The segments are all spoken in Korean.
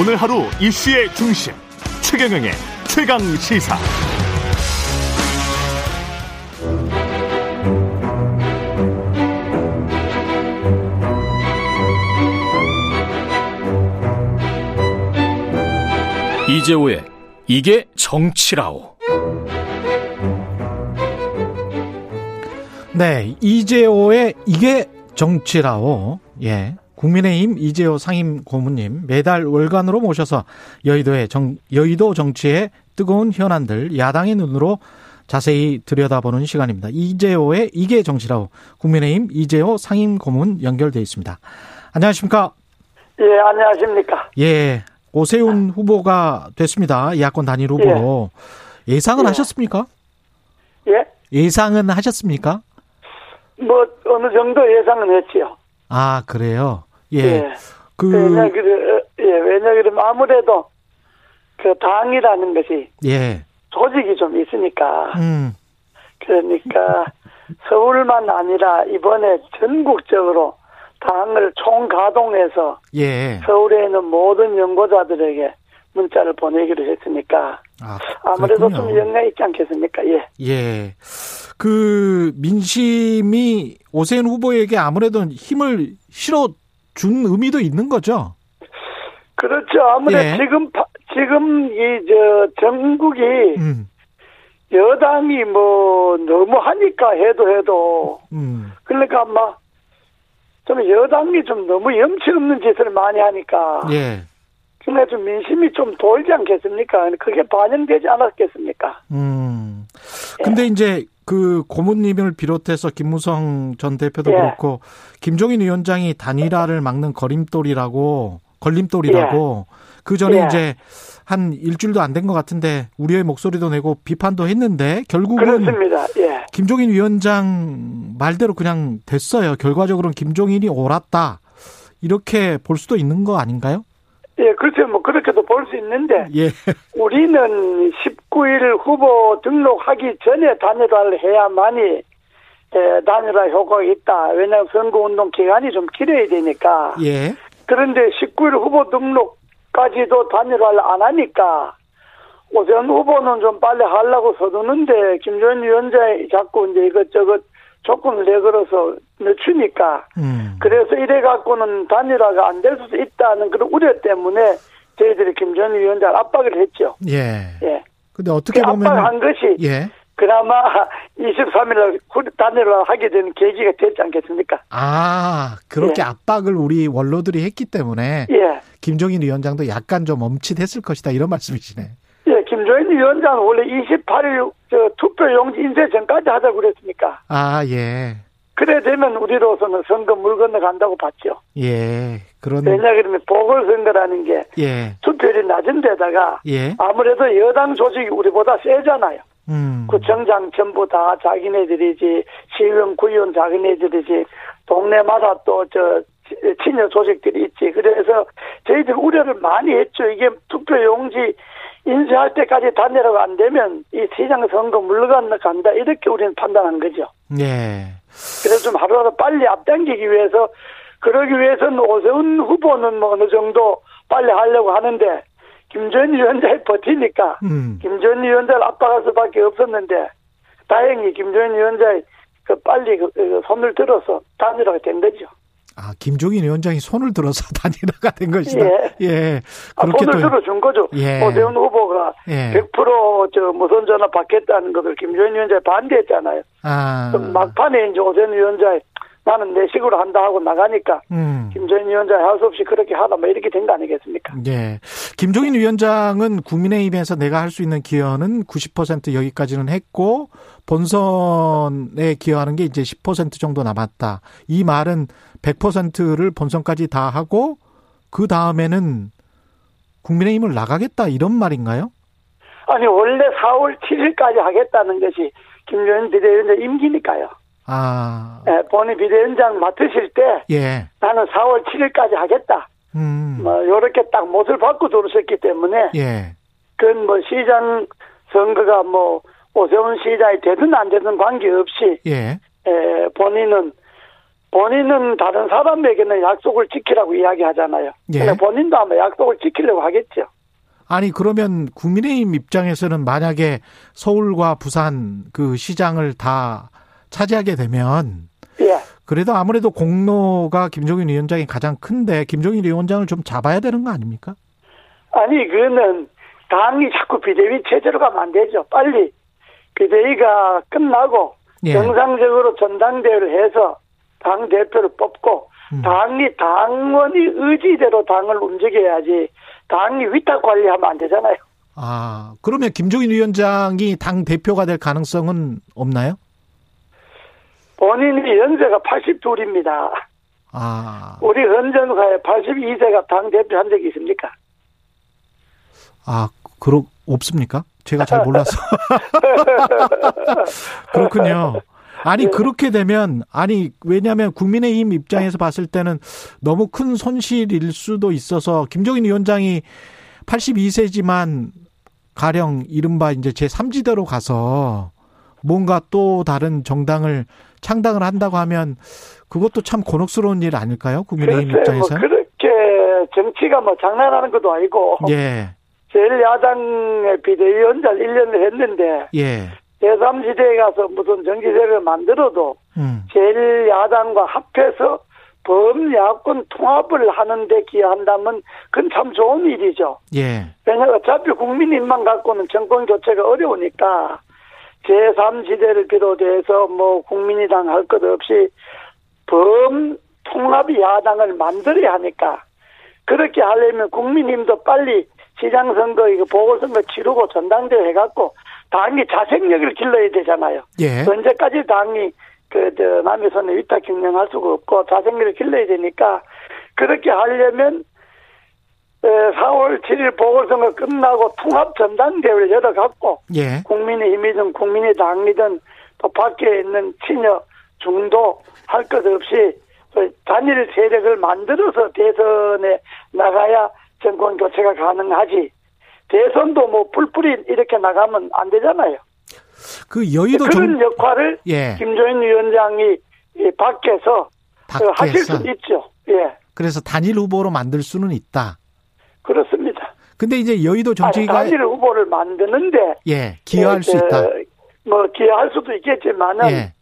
오늘 하루 이슈의 중심 최경영의 최강 시사. 이재호의 이게 정치라오. 네, 이재호의 이게 정치라오. 예. 국민의힘 이재호 상임 고문님 매달 월간으로 모셔서 여의도의 정, 여의도 정치의 뜨거운 현안들 야당의 눈으로 자세히 들여다보는 시간입니다. 이재호의 이게 정치라고 국민의힘 이재호 상임 고문 연결돼 있습니다. 안녕하십니까? 예, 안녕하십니까? 예, 오세훈 후보가 됐습니다. 야권 단일 후보로 예. 예상은 예. 하셨습니까? 예? 예상은 하셨습니까? 뭐 어느 정도 예상은 했지요. 아 그래요. 예. 예. 그 왜냐 그래 예 왜냐 그러면 아무래도 그 당이라는 것이 예. 조직이 좀 있으니까. 음. 그러니까 서울만 아니라 이번에 전국적으로 당을 총가동해서 예. 서울에 있는 모든 연구자들에게 문자를 보내기로 했으니까 아, 무래도 좀 영향이 있지 않겠습니까? 예. 예. 그 민심이 오세훈 후보에게 아무래도 힘을 실어 준 의미도 있는 거죠. 그렇죠. 아무래도 예. 지금 지금 이 저 전국이 음. 여당이 뭐 너무 하니까 해도 해도 음. 그러니까 아마 좀 여당이 좀 너무 염치 없는 짓을 많이 하니까 예. 그러니까 좀 민심이 좀 돌지 않겠습니까? 그게 반영되지 않았겠습니까? 음. 근데 예. 이제 그 고모님을 비롯해서 김무성 전 대표도 예. 그렇고 김종인 위원장이 단일화를 막는 거림돌이라고 걸림돌이라고 예. 그 전에 예. 이제 한 일주일도 안 된 것 같은데 우리의 목소리도 내고 비판도 했는데 결국은 그렇습니다. 예. 김종인 위원장 말대로 그냥 됐어요. 결과적으로는 김종인이 옳았다 이렇게 볼 수도 있는 거 아닌가요? 예, 그렇죠. 뭐 그렇게도 볼 수 있는데 예. 우리는 19일 후보 등록하기 전에 단일화를 해야만이 예, 단일화 효과가 있다. 왜냐하면 선거운동 기간이 좀 길어야 되니까. 예. 그런데 19일 후보 등록까지도 단일화를 안 하니까 오세훈 후보는 좀 빨리 하려고 서두는데 김전 위원장이 자꾸 이제 이것저것 조건을 내걸어서 늦추니까 음. 그래서 이래 갖고는 단일화가 안 될 수도 있다는 그런 우려 때문에 저희들이 김전 위원장 압박을 했죠. 예. 예. 근데 어떻게 보면 압박한 것이 예. 그나마 23일 날 단일화 하게 되는 계기가 됐지 않겠습니까? 아, 그렇게 예. 압박을 우리 원로들이 했기 때문에 예. 김종인 위원장도 약간 좀 멈칫했을 것이다 이런 말씀이시네. 예, 김종인 위원장은 원래 28일 저 투표 용지 인쇄 전까지 하자고 그랬으니까. 아, 예. 그래 되면 우리로서는 선거 물 건너간다고 봤죠. 예, 그런. 왜냐 그러면 보궐선거라는 게 예. 투표율이 낮은 데다가 예. 아무래도 여당 조직이 우리보다 세잖아요. 음. 구청장 전부 다 자기네들이지 시의원 구의원 자기네들이지 동네마다 또 저 친여 조직들이 있지. 그래서 저희들 우려를 많이 했죠. 이게 투표 용지 인쇄할 때까지 단일화가 안 되면 이 시장 선거 물러간다 간다 이렇게 우리는 판단한 거죠. 예. 그래서 좀 하루라도 빨리 앞당기기 위해서 그러기 위해서는 오세훈 후보는 뭐 어느 정도 빨리 하려고 하는데 김전 위원장이 버티니까 음. 김전 위원장을 압박할 수밖에 없었는데 다행히 김전 위원장이 그 빨리 그, 그 손을 들어서 단일화가 된 거죠. 아, 김종인 위원장이 손을 들어서 단일화가 된 것이다. 예. 예. 아, 손을 또, 들어준 거죠. 예. 오세훈 후보가 예. 100%저 무선 전화 받겠다는 것을 김종인 위원장이 반대했잖아요. 아. 막판에 이제 오세훈 위원장이 나는 내 식으로 한다 하고 나가니까 음. 김종인 위원장이 할 수 없이 그렇게 하다 뭐 이렇게 된 거 아니겠습니까? 예. 김종인 위원장은 국민의힘에서 내가 할 수 있는 기여는 90% 여기까지는 했고 본선에 기여하는 게 이제 10% 정도 남았다. 이 말은 100%를 본선까지 다 하고 그 다음에는 국민의힘을 나가겠다 이런 말인가요? 아니 원래 4월 7일까지 하겠다는 것이 김종인 비대위원장 임기니까요. 아. 예, 본인 비대위원장 맡으실 때 예. 나는 4월 7일까지 하겠다. 음. 뭐 요렇게 딱 못을 받고 들어섰기 때문에 예. 그건 뭐 시장 선거가 뭐 오세훈 시장이 되든 안 되든 관계없이 예. 에, 본인은 본인은 다른 사람에게는 약속을 지키라고 이야기하잖아요. 예. 본인도 아마 약속을 지키려고 하겠죠. 아니 그러면 국민의힘 입장에서는 만약에 서울과 부산 그 시장을 다 차지하게 되면 예. 그래도 아무래도 공로가 김종인 위원장이 가장 큰데 김종인 위원장을 좀 잡아야 되는 거 아닙니까? 아니, 그거는 당이 자꾸 비대위 체제로 가면 안 되죠. 빨리 비대위가 끝나고 예. 정상적으로 전당대회를 해서 당 대표를 뽑고 음. 당이 당원이 의지대로 당을 움직여야지 당이 위탁 관리하면 안 되잖아요. 아 그러면 김종인 위원장이 당 대표가 될 가능성은 없나요? 본인이 연세가 82입니다. 아, 우리 헌정사에 82세가 당 대표 한 적이 있습니까? 아 그렇 없습니까? 제가 잘 몰라서 그렇군요. 아니 네. 그렇게 되면 아니 왜냐하면 국민의힘 입장에서 봤을 때는 너무 큰 손실일 수도 있어서 김종인 위원장이 82세지만 가령 이른바 이제 제 3지대로 가서 뭔가 또 다른 정당을 창당을 한다고 하면 그것도 참 곤혹스러운 일 아닐까요? 국민의힘 글쎄, 뭐 입장에서는 그렇게 정치가 뭐 장난하는 것도 아니고 예, 제1야당의 비대위원장 1년을 했는데 예, 제3지대에 가서 무슨 정치세를 만들어도 음, 제1야당과 합해서 범야권 통합을 하는데 기여한다면 그건 참 좋은 일이죠. 예, 왜냐하면 어차피 국민 입만 갖고는 정권 교체가 어려우니까 제3지대를 비롯해서 뭐 국민의당 할 것 없이 범 통합 야당을 만들어야 하니까 그렇게 하려면 국민힘도 빨리 시장선거 이거 보궐선거 치르고 전당대회 해갖고 당이 자생력을 길러야 되잖아요. 예, 언제까지 당이 그, 저, 남의 손에 위탁 경영할 수가 없고 자생력을 길러야 되니까 그렇게 하려면 에, 4월 7일 보궐선거 끝나고 통합 전당대회를 열어갖고 예, 국민의힘이든 국민의당이든 또 밖에 있는 친여 중도 할 것 없이 그 단일 세력을 만들어서 대선에 나가야 정권 교체가 가능하지. 대선도 뭐 뿔뿔이 이렇게 나가면 안 되잖아요. 그 여의도 그런 정, 역할을 예, 김조인 위원장이 이 밖에서 그 하실 밖에서 수 있죠. 예, 그래서 단일 후보로 만들 수는 있다. 그렇습니다. 근데 이제 여의도 아니, 정치가 단일 후보를 만드는데 예 기여할 예, 수 있다. 저, 뭐 기여할 수도 있겠지만은 예,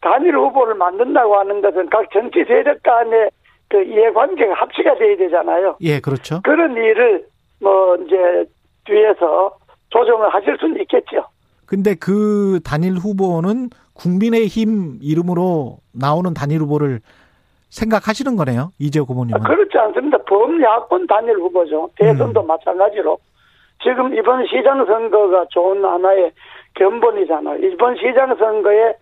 단일 후보를 만든다고 하는 것은 각 정치 세력 간의 그 이해관계가 합치가 돼야 되잖아요. 예, 그렇죠. 그런 일을 뭐 이제 뒤에서 조정을 하실 수는 있겠죠. 근데 그 단일 후보는 국민의힘 이름으로 나오는 단일 후보를 생각하시는 거네요. 이재호 고모님은. 그렇지 않습니다. 범야권 단일 후보죠. 대선도 마찬가지로. 지금 이번 시장 선거가 좋은 하나의 견본이잖아요. 이번 시장 선거에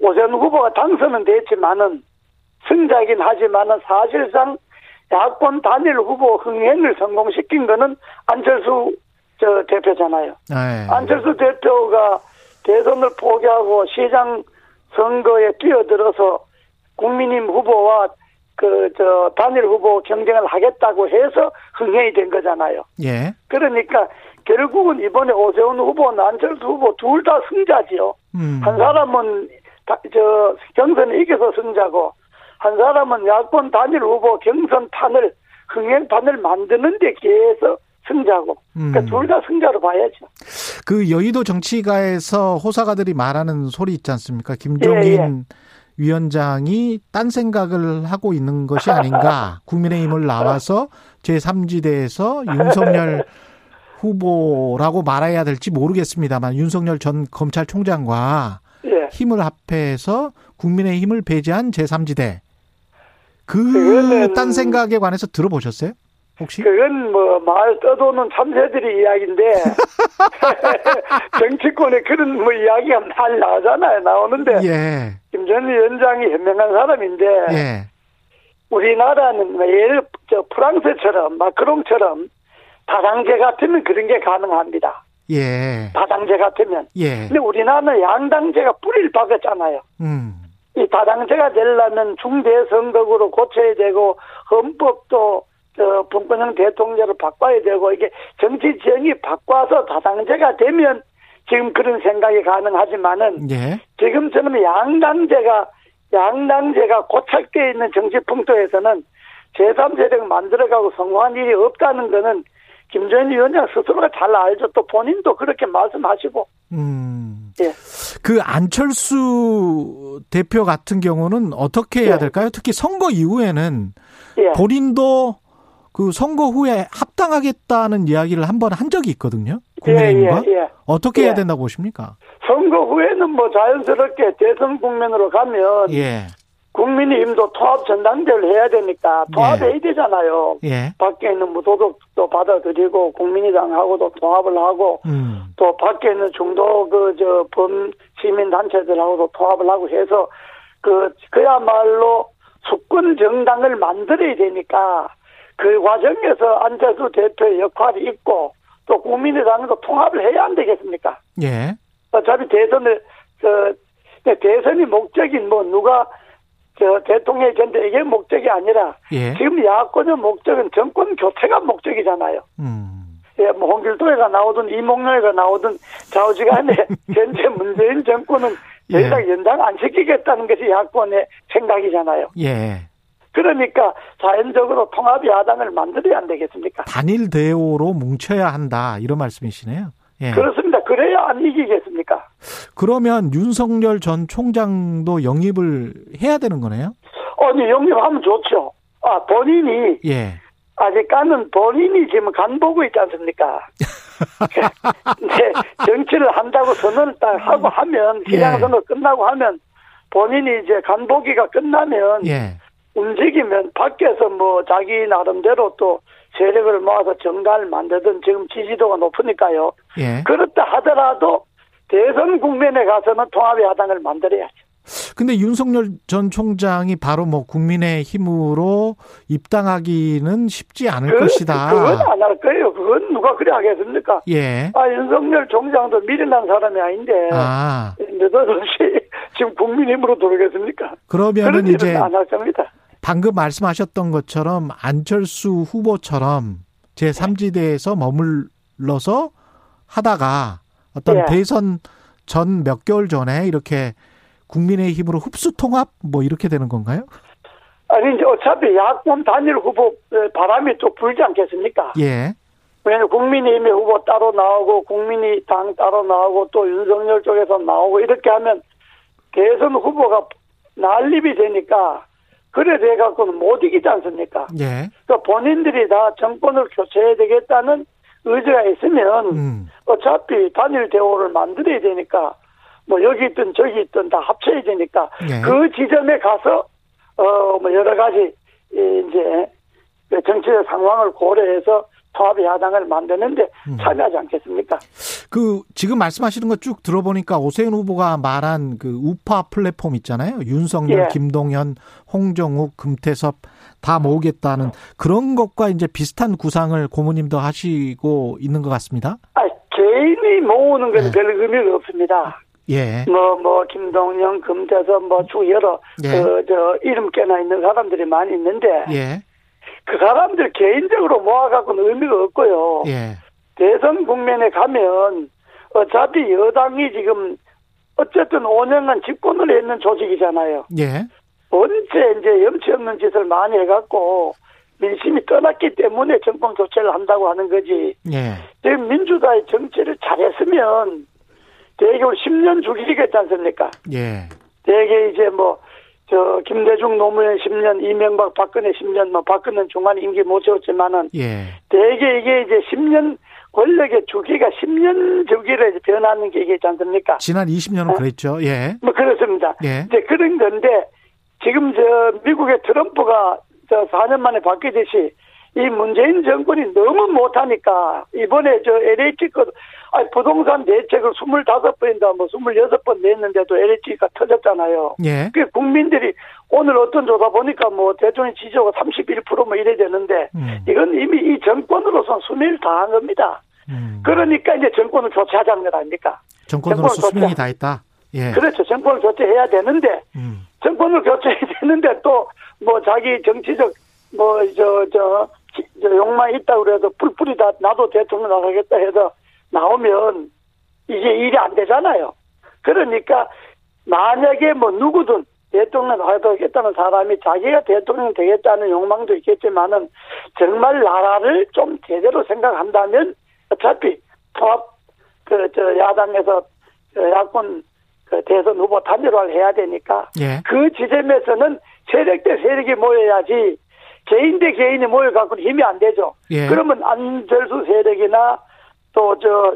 오세훈 후보가 당선은 됐지만은 승자이긴 하지만은 사실상 야권 단일 후보 흥행을 성공시킨 거는 안철수 저 대표잖아요. 예. 안철수 대표가 대선을 포기하고 시장 선거에 뛰어들어서 국민님 후보와 그 저 단일 후보 경쟁을 하겠다고 해서 흥행이 된 거잖아요. 예. 그러니까 결국은 이번에 오세훈 후보나 안철수 후보 둘 다 승자지요. 음. 한 사람은 다- 저 경선에 이겨서 승자고 한 사람은 야권 단일 후보 경선 판을 흥행 판을 만드는 데 기해서 승자고 그러니까 음. 둘다 승자로 봐야죠. 그 여의도 정치가에서 호사가들이 말하는 소리 있지 않습니까? 김종인 예, 위원장이 딴 생각을 하고 있는 것이 아닌가. 국민의힘을 나와서 제3지대에서 윤석열 후보라고 말해야 될지 모르겠습니다만 윤석열 전 검찰총장과 예. 힘을 합해서 국민의힘을 배제한 제3지대. 그 딴 생각에 관해서 들어보셨어요? 혹시? 그건 뭐말 떠도는 참새들이 이야기인데 정치권에 그런 뭐 이야기가 많이 나오잖아요. 나오는데 예. 김전 위원장이 현명한 사람인데 예. 우리나라는 뭐 예를 저 프랑스처럼 마크롱처럼 다당제 같으면 그런 게 가능합니다. 예. 다당제 같으면. 예. 근데 우리나라는 양당제가 뿌리를 박았잖아요. 음. 이 다당제가 되려면 중대선거구로 고쳐야 되고 헌법도 저 분권형 대통령을 바꿔야 되고 이게 정치 지형이 바꿔서 다당제가 되면 지금 그런 생각이 가능하지만은 예. 지금처럼 양당제가 양당제가 고착되어 있는 정치 풍토에서는 제3세력 만들어가고 성공한 일이 없다는 거는 김정인 위원장 스스로가 잘 알죠. 또 본인도 그렇게 말씀하시고. 음. 예. 그 안철수 대표 같은 경우는 어떻게 해야 예. 될까요? 특히 선거 이후에는 예. 본인도 그 선거 후에 합당하겠다는 이야기를 한 번한 적이 있거든요. 예, 국민의힘과 예, 예. 어떻게 해야 예. 된다고 보십니까? 선거 후에는 뭐 자연스럽게 대선 국면으로 가면 예, 국민의힘도 통합 전당대회를 해야 되니까 통합해야 되잖아요. 예, 밖에 있는 무소속도 받아들이고 국민의당하고도 통합을 하고 음, 또 밖에 있는 중도 그 저 범 시민 단체들하고도 통합을 하고 해서 그 그야말로 수권 정당을 만들어야 되니까 그 과정에서 안철수 대표의 역할이 있고 또 국민의당도 통합을 해야 안 되겠습니까? 예, 어차피 대선을 저 대선이 목적인 뭐 누가 저 대통령이 된다 이게 목적이 아니라 예, 지금 야권의 목적은 정권 교체가 목적이잖아요. 음, 예, 뭐 홍길동이가 나오든 이몽룡이가 나오든 좌우지간에 현재 문재인 정권은 더 예. 연장 안 시키겠다는 것이 야권의 생각이잖아요. 예. 그러니까 자연적으로 통합 야당을 만들어야 안 되겠습니까? 단일 대오로 뭉쳐야 한다 이런 말씀이시네요. 예. 그렇습니다. 그래야 안 이기겠습니까? 그러면 윤석열 전 총장도 영입을 해야 되는 거네요. 아니 영입하면 좋죠. 아 본인이 예, 아직까는 본인이 지금 간 보고 있지 않습니까? 네, 정치를 한다고 선언을 딱 하고 하면 예. 시장선거 끝나고 하면 본인이 이제 간 보기가 끝나면 예, 움직이면 밖에서 뭐 자기 나름대로 또 세력을 모아서 정당을 만들든 지금 지지도가 높으니까요. 예. 그렇다 하더라도 대선 국면에 가서는 통합의 야당을 만들어야죠. 근데 윤석열 전 총장이 바로 뭐 국민의 힘으로 입당하기는 쉽지 않을 그, 것이다. 그건 안 할 거예요. 그건 누가 그래 하겠습니까? 예. 아, 윤석열 총장도 미련한 사람이 아닌데. 아, 느닷없이 지금 국민힘으로 들어오겠습니까? 그러면은 이제 안 할 겁니다. 방금 말씀하셨던 것처럼 안철수 후보처럼 제3지대에서 머물러서 하다가 어떤 예. 대선 전 몇 개월 전에 이렇게 국민의 힘으로 흡수 통합 뭐 이렇게 되는 건가요? 아니, 이제 어차피 야권 단일 후보 바람이 또 불지 않겠습니까? 예. 왜냐면 국민의힘의 후보 따로 나오고 국민의당 따로 나오고 또 윤석열 쪽에서 나오고 이렇게 하면 대선 후보가 난립이 되니까 그래 돼 갖고는 못 이기지 않습니까? 예. 그러니까 본인들이 다 정권을 교체해야 되겠다는 의지가 있으면 음. 어차피 단일 대우를 만들어야 되니까 뭐 여기 있든 저기 있든 다 합쳐야 되니까 예. 그 지점에 가서 어 뭐 여러 가지 이 이제 그 정치적 상황을 고려해서 통합 야당을 만드는데 음. 참여하지 않겠습니까? 그 지금 말씀하시는 거 쭉 들어보니까 오세훈 후보가 말한 그 우파 플랫폼 있잖아요. 윤석열, 예. 김동연, 홍정욱, 금태섭 다 모으겠다는 그런 것과 이제 비슷한 구상을 고모님도 하시고 있는 것 같습니다. 아 개인이 모으는 건 네. 별 의미가 없습니다. 예. 뭐, 뭐, 김동영, 금태섭, 뭐, 쭉 여러, 예. 그, 저, 이름 깨나 있는 사람들이 많이 있는데, 예. 그 사람들 개인적으로 모아갖고는 의미가 없고요. 예. 대선 국면에 가면, 어차피 여당이 지금, 어쨌든 5년간 집권을 했는 조직이잖아요. 예. 언제 이제 염치 없는 짓을 많이 해갖고, 민심이 떠났기 때문에 정권 교체를 한다고 하는 거지. 예. 지금 민주당의 정치를 잘했으면, 대개로 10년 주기겠지 않습니까? 예. 대개 이제 뭐, 저, 김대중 노무현 10년, 이명박 박근혜 10년, 뭐, 박근혜는 중간에 임기 못 채웠지만은, 예. 대개 이게 이제 10년, 권력의 주기가 10년 주기로 이제 변하는 게 이게 있지 않습니까? 지난 20년은 그랬죠. 예. 뭐, 그렇습니다. 예. 이제 그런 건데, 지금 저, 미국의 트럼프가 저 4년 만에 바뀌듯이, 이 문재인 정권이 너무 못하니까, 이번에 저 LH 거, 아 부동산 대책을 25번인가 뭐 26번 냈는데도 LH가 터졌잖아요. 예. 그 국민들이 오늘 어떤 조사 보니까 뭐 대통령 지지도가 31%뭐 이래 되는데 음. 이건 이미 이 정권으로선 수명을 다한 겁니다. 음. 그러니까 이제 정권을 교체하자는 것 아닙니까? 정권으로서 정권 수명이 교체. 다 있다. 예. 그렇죠. 정권을 교체해야 되는데 음. 정권을 교체해야 되는데 또 뭐 자기 정치적 뭐 저 저 욕망이 있다고 그래서 뿔뿔이 다 나도 대통령 나가겠다 해서 나오면 이게 일이 안 되잖아요. 그러니까 만약에 뭐 누구든 대통령 하겠다는 사람이 자기가 대통령 되겠다는 욕망도 있겠지만은 정말 나라를 좀 제대로 생각한다면 어차피 통합 그 저 야당에서 저 야권 그 대선 후보 단일화를 해야 되니까 예. 그 지점에서는 세력 대 세력이 모여야지 개인 대 개인이 모여 갖고는 힘이 안 되죠. 예. 그러면 안철수 세력이나 또 저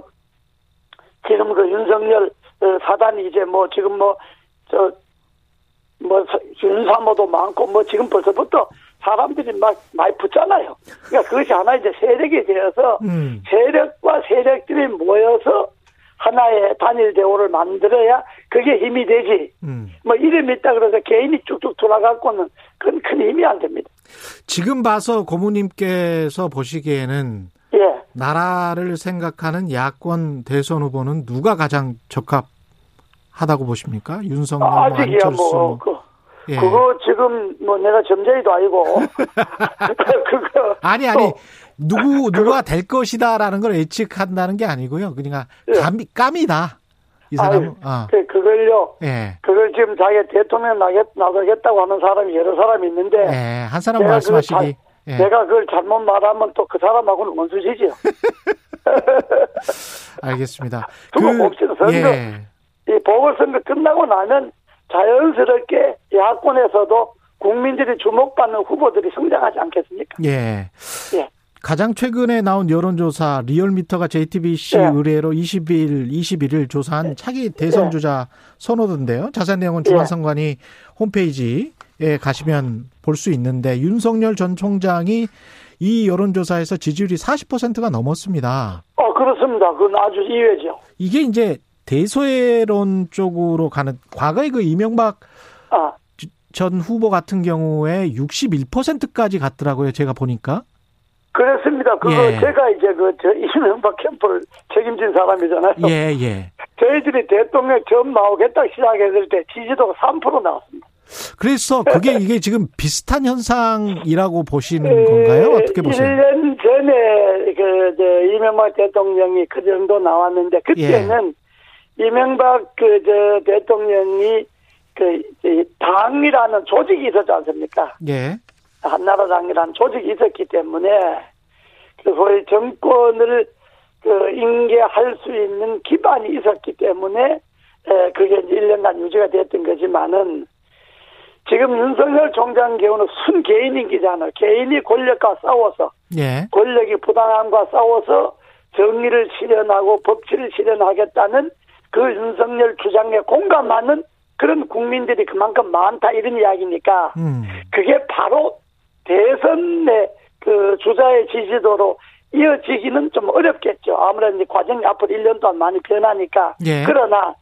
지금 그 윤석열 어, 사단이 이제 뭐 지금 뭐저뭐 윤사모도 많고 뭐 지금 벌써부터 사람들이 막 많이 붙잖아요. 그러니까 그것이 하나 이제 세력이 되어서 음. 세력과 세력들이 모여서 하나의 단일 대우를 만들어야 그게 힘이 되지. 음. 뭐 이름이 있다 그래서 개인이 쭉쭉 돌아가고는 그건 큰 힘이 안 됩니다. 지금 봐서 고모님께서 보시기에는 예. 나라를 생각하는 야권 대선 후보는 누가 가장 적합하다고 보십니까? 윤석열, 뭐 아직이야 안철수. 뭐 그, 예. 그거 지금 뭐 내가 점쟁이도 아니고 그거 아니 아니 또 누구 누가 될 것이다라는 걸 예측한다는 게 아니고요. 그러니까 예. 감이 까미다. 이. 아유, 아. 그, 그걸요. 예. 그걸 지금 자기 대통령 나겠, 나가겠다고 하는 사람이 여러 사람이 있는데. 예. 한 사람 말씀하시기. 그걸 잘- 예. 내가 그걸 잘못 말하면 또 그 사람하고는 원수지죠. 알겠습니다. 두고 봅시다. 선거. 예. 이 보궐선거 끝나고 나면 자연스럽게 야권에서도 국민들이 주목받는 후보들이 성장하지 않겠습니까? 예. 예. 가장 최근에 나온 여론조사 리얼미터가 JTBC 예. 의뢰로 20일, 21일 조사한 차기 대선 예. 주자 선호도인데요. 자세한 내용은 예. 중앙선관위 홈페이지에 가시면 볼 수 있는데 윤석열 전 총장이 이 여론조사에서 지지율이 40%가 넘었습니다. 어, 그렇습니다. 그건 아주 이외죠. 이게 이제 대소외론 쪽으로 가는 과거에 그 이명박 아, 전 후보 같은 경우에 61%까지 갔더라고요. 제가 보니까. 그렇습니다. 그거 예. 제가 이제 그, 저, 이명박 캠프를 책임진 사람이잖아요. 예, 예. 저희들이 대통령 처음 나오겠다 시작했을 때 지지도가 3% 나왔습니다. 그래서 그게 이게 지금 비슷한 현상이라고 보시는 건가요? 어떻게 보세요? 1년 전에 그, 저, 이명박 대통령이 그 정도 나왔는데, 그때는 예. 이명박 그, 저, 대통령이 그, 이 당이라는 조직이 있었지 않습니까? 예. 한나라당이라는 조직이 있었기 때문에, 그 소위 정권을 그 인계할 수 있는 기반이 있었기 때문에, 에, 그게 이제 1년간 유지가 됐던 거지만은, 지금 윤석열 총장 경우는 순 개인인기잖아요. 개인이 권력과 싸워서 예. 권력이 부당함과 싸워서 정의를 실현하고 법치를 실현하겠다는 그 윤석열 주장에 공감하는 그런 국민들이 그만큼 많다 이런 이야기니까 음. 그게 바로 대선의 그 주자의 지지도로 이어지기는 좀 어렵겠죠. 아무래도 이제 과정이 앞으로 1년 동안 많이 변하니까. 예. 그러나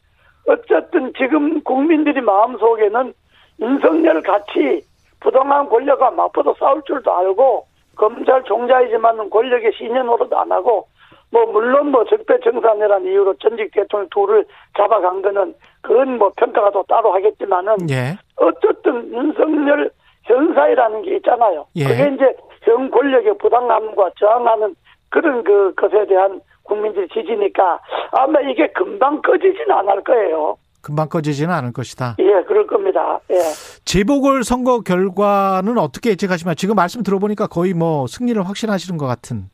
어쨌든 지금 국민들이 마음속에는 윤석열 같이 부당한 권력과 맞붙어 싸울 줄도 알고 검찰 종자이지만 권력의 노릇 안 하고 뭐 물론 뭐 적폐청산이라는 이유로 전직 대통령 둘을 잡아간 거는 그건 뭐 평가가 또 따로 하겠지만은 예. 어쨌든 윤석열 현사이라는 게 있잖아요. 예. 그게 이제 현 권력의 부당함과 저항하는 그런 그 것에 대한 국민들의 지지니까 아마 이게 금방 꺼지지는 않을 거예요. 금방 꺼지지는 않을 것이다. 예, 그럴 겁니다. 예. 재보궐 선거 결과는 어떻게 예측하시면 지금 말씀 들어보니까 거의 뭐 승리를 확신하시는 것 같은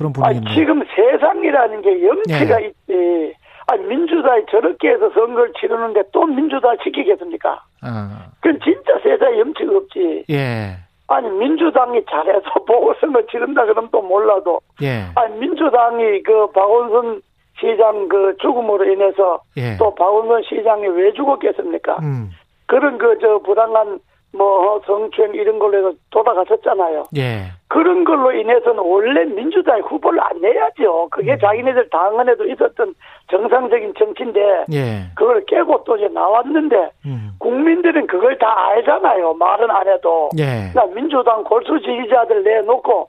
그런 분위기네요. 지금 세상이라는 게 염치가 예. 있지. 아니, 민주당이 저렇게 해서 선거를 치르는데 또 민주당 지키겠습니까? 아, 그건 진짜 세상에 염치가 없지. 예. 아니, 민주당이 잘해서 보궐선거 치른다 그러면 또 몰라도 예. 아니 민주당이 그 박원순 시장 그 죽음으로 인해서 예. 또 박원순 시장이 왜 죽었겠습니까? 음. 그런 그 저 부당한 뭐 성추행 이런 걸로 해서 돌아가셨잖아요. 예. 그런 걸로 인해서는 원래 민주당이 후보를 안 내야죠. 그게 자기네들 당 안에도 있었던 정상적인 정치인데 예. 그걸 깨고 또 이제 나왔는데 음. 국민들은 그걸 다 알잖아요. 말은 안 해도. 예. 그러니까 민주당 골수 지지자들 내놓고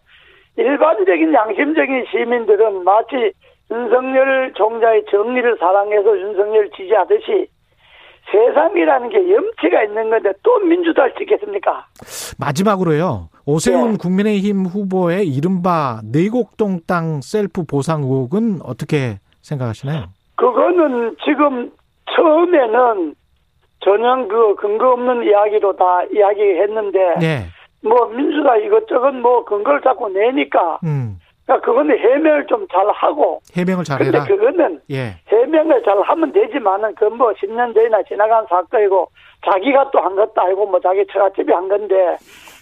일반적인 양심적인 시민들은 마치 윤석열 총장의 정의를 사랑해서 윤석열 지지하듯이 세상이라는 게 염치가 있는 건데 또 민주당을 찍겠습니까? 마지막으로요. 오세훈 예. 국민의힘 후보의 이른바 내곡동 땅 셀프 보상 의혹은 어떻게 생각하시나요? 그거는 지금 처음에는 전혀 그 근거 없는 이야기로 다 이야기했는데 네. 뭐 민주당 이것저것 뭐 근거를 자꾸 내니까 음. 그러니까 그거는 해명을 좀 잘 하고 해명을 근데 잘해라. 그거는 예. 해명을 잘 하면 되지만은 그건 뭐 10년 전이나 지나간 사건이고 자기가 또 한 것도 아니고 뭐 자기 처갓집이 한 건데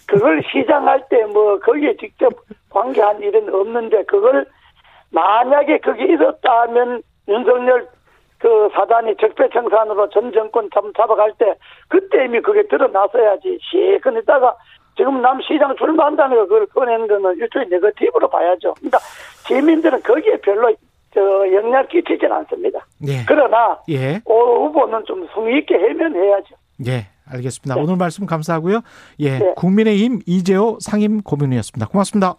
그걸 시장할 때 뭐 거기에 직접 관계한 일은 없는데 그걸 만약에 그게 있었다면 윤석열 그 사단이 적폐청산으로 전 정권 잡, 잡아갈 때 그때 이미 그게 드러났어야지 시큰했다가 지금 남 시장 출마한다는 거 그걸 꺼내는 거는 일종의 네거티브로 봐야죠. 그러니까 시민들은 거기에 별로 저 영향 끼치진 않습니다. 예. 그러나 예. 오 후보는 좀 성의 있게 해면해야죠. 예. 알겠습니다. 오늘 말씀 감사하고요. 예. 네. 국민의힘 이재호 상임 고문이었습니다. 고맙습니다.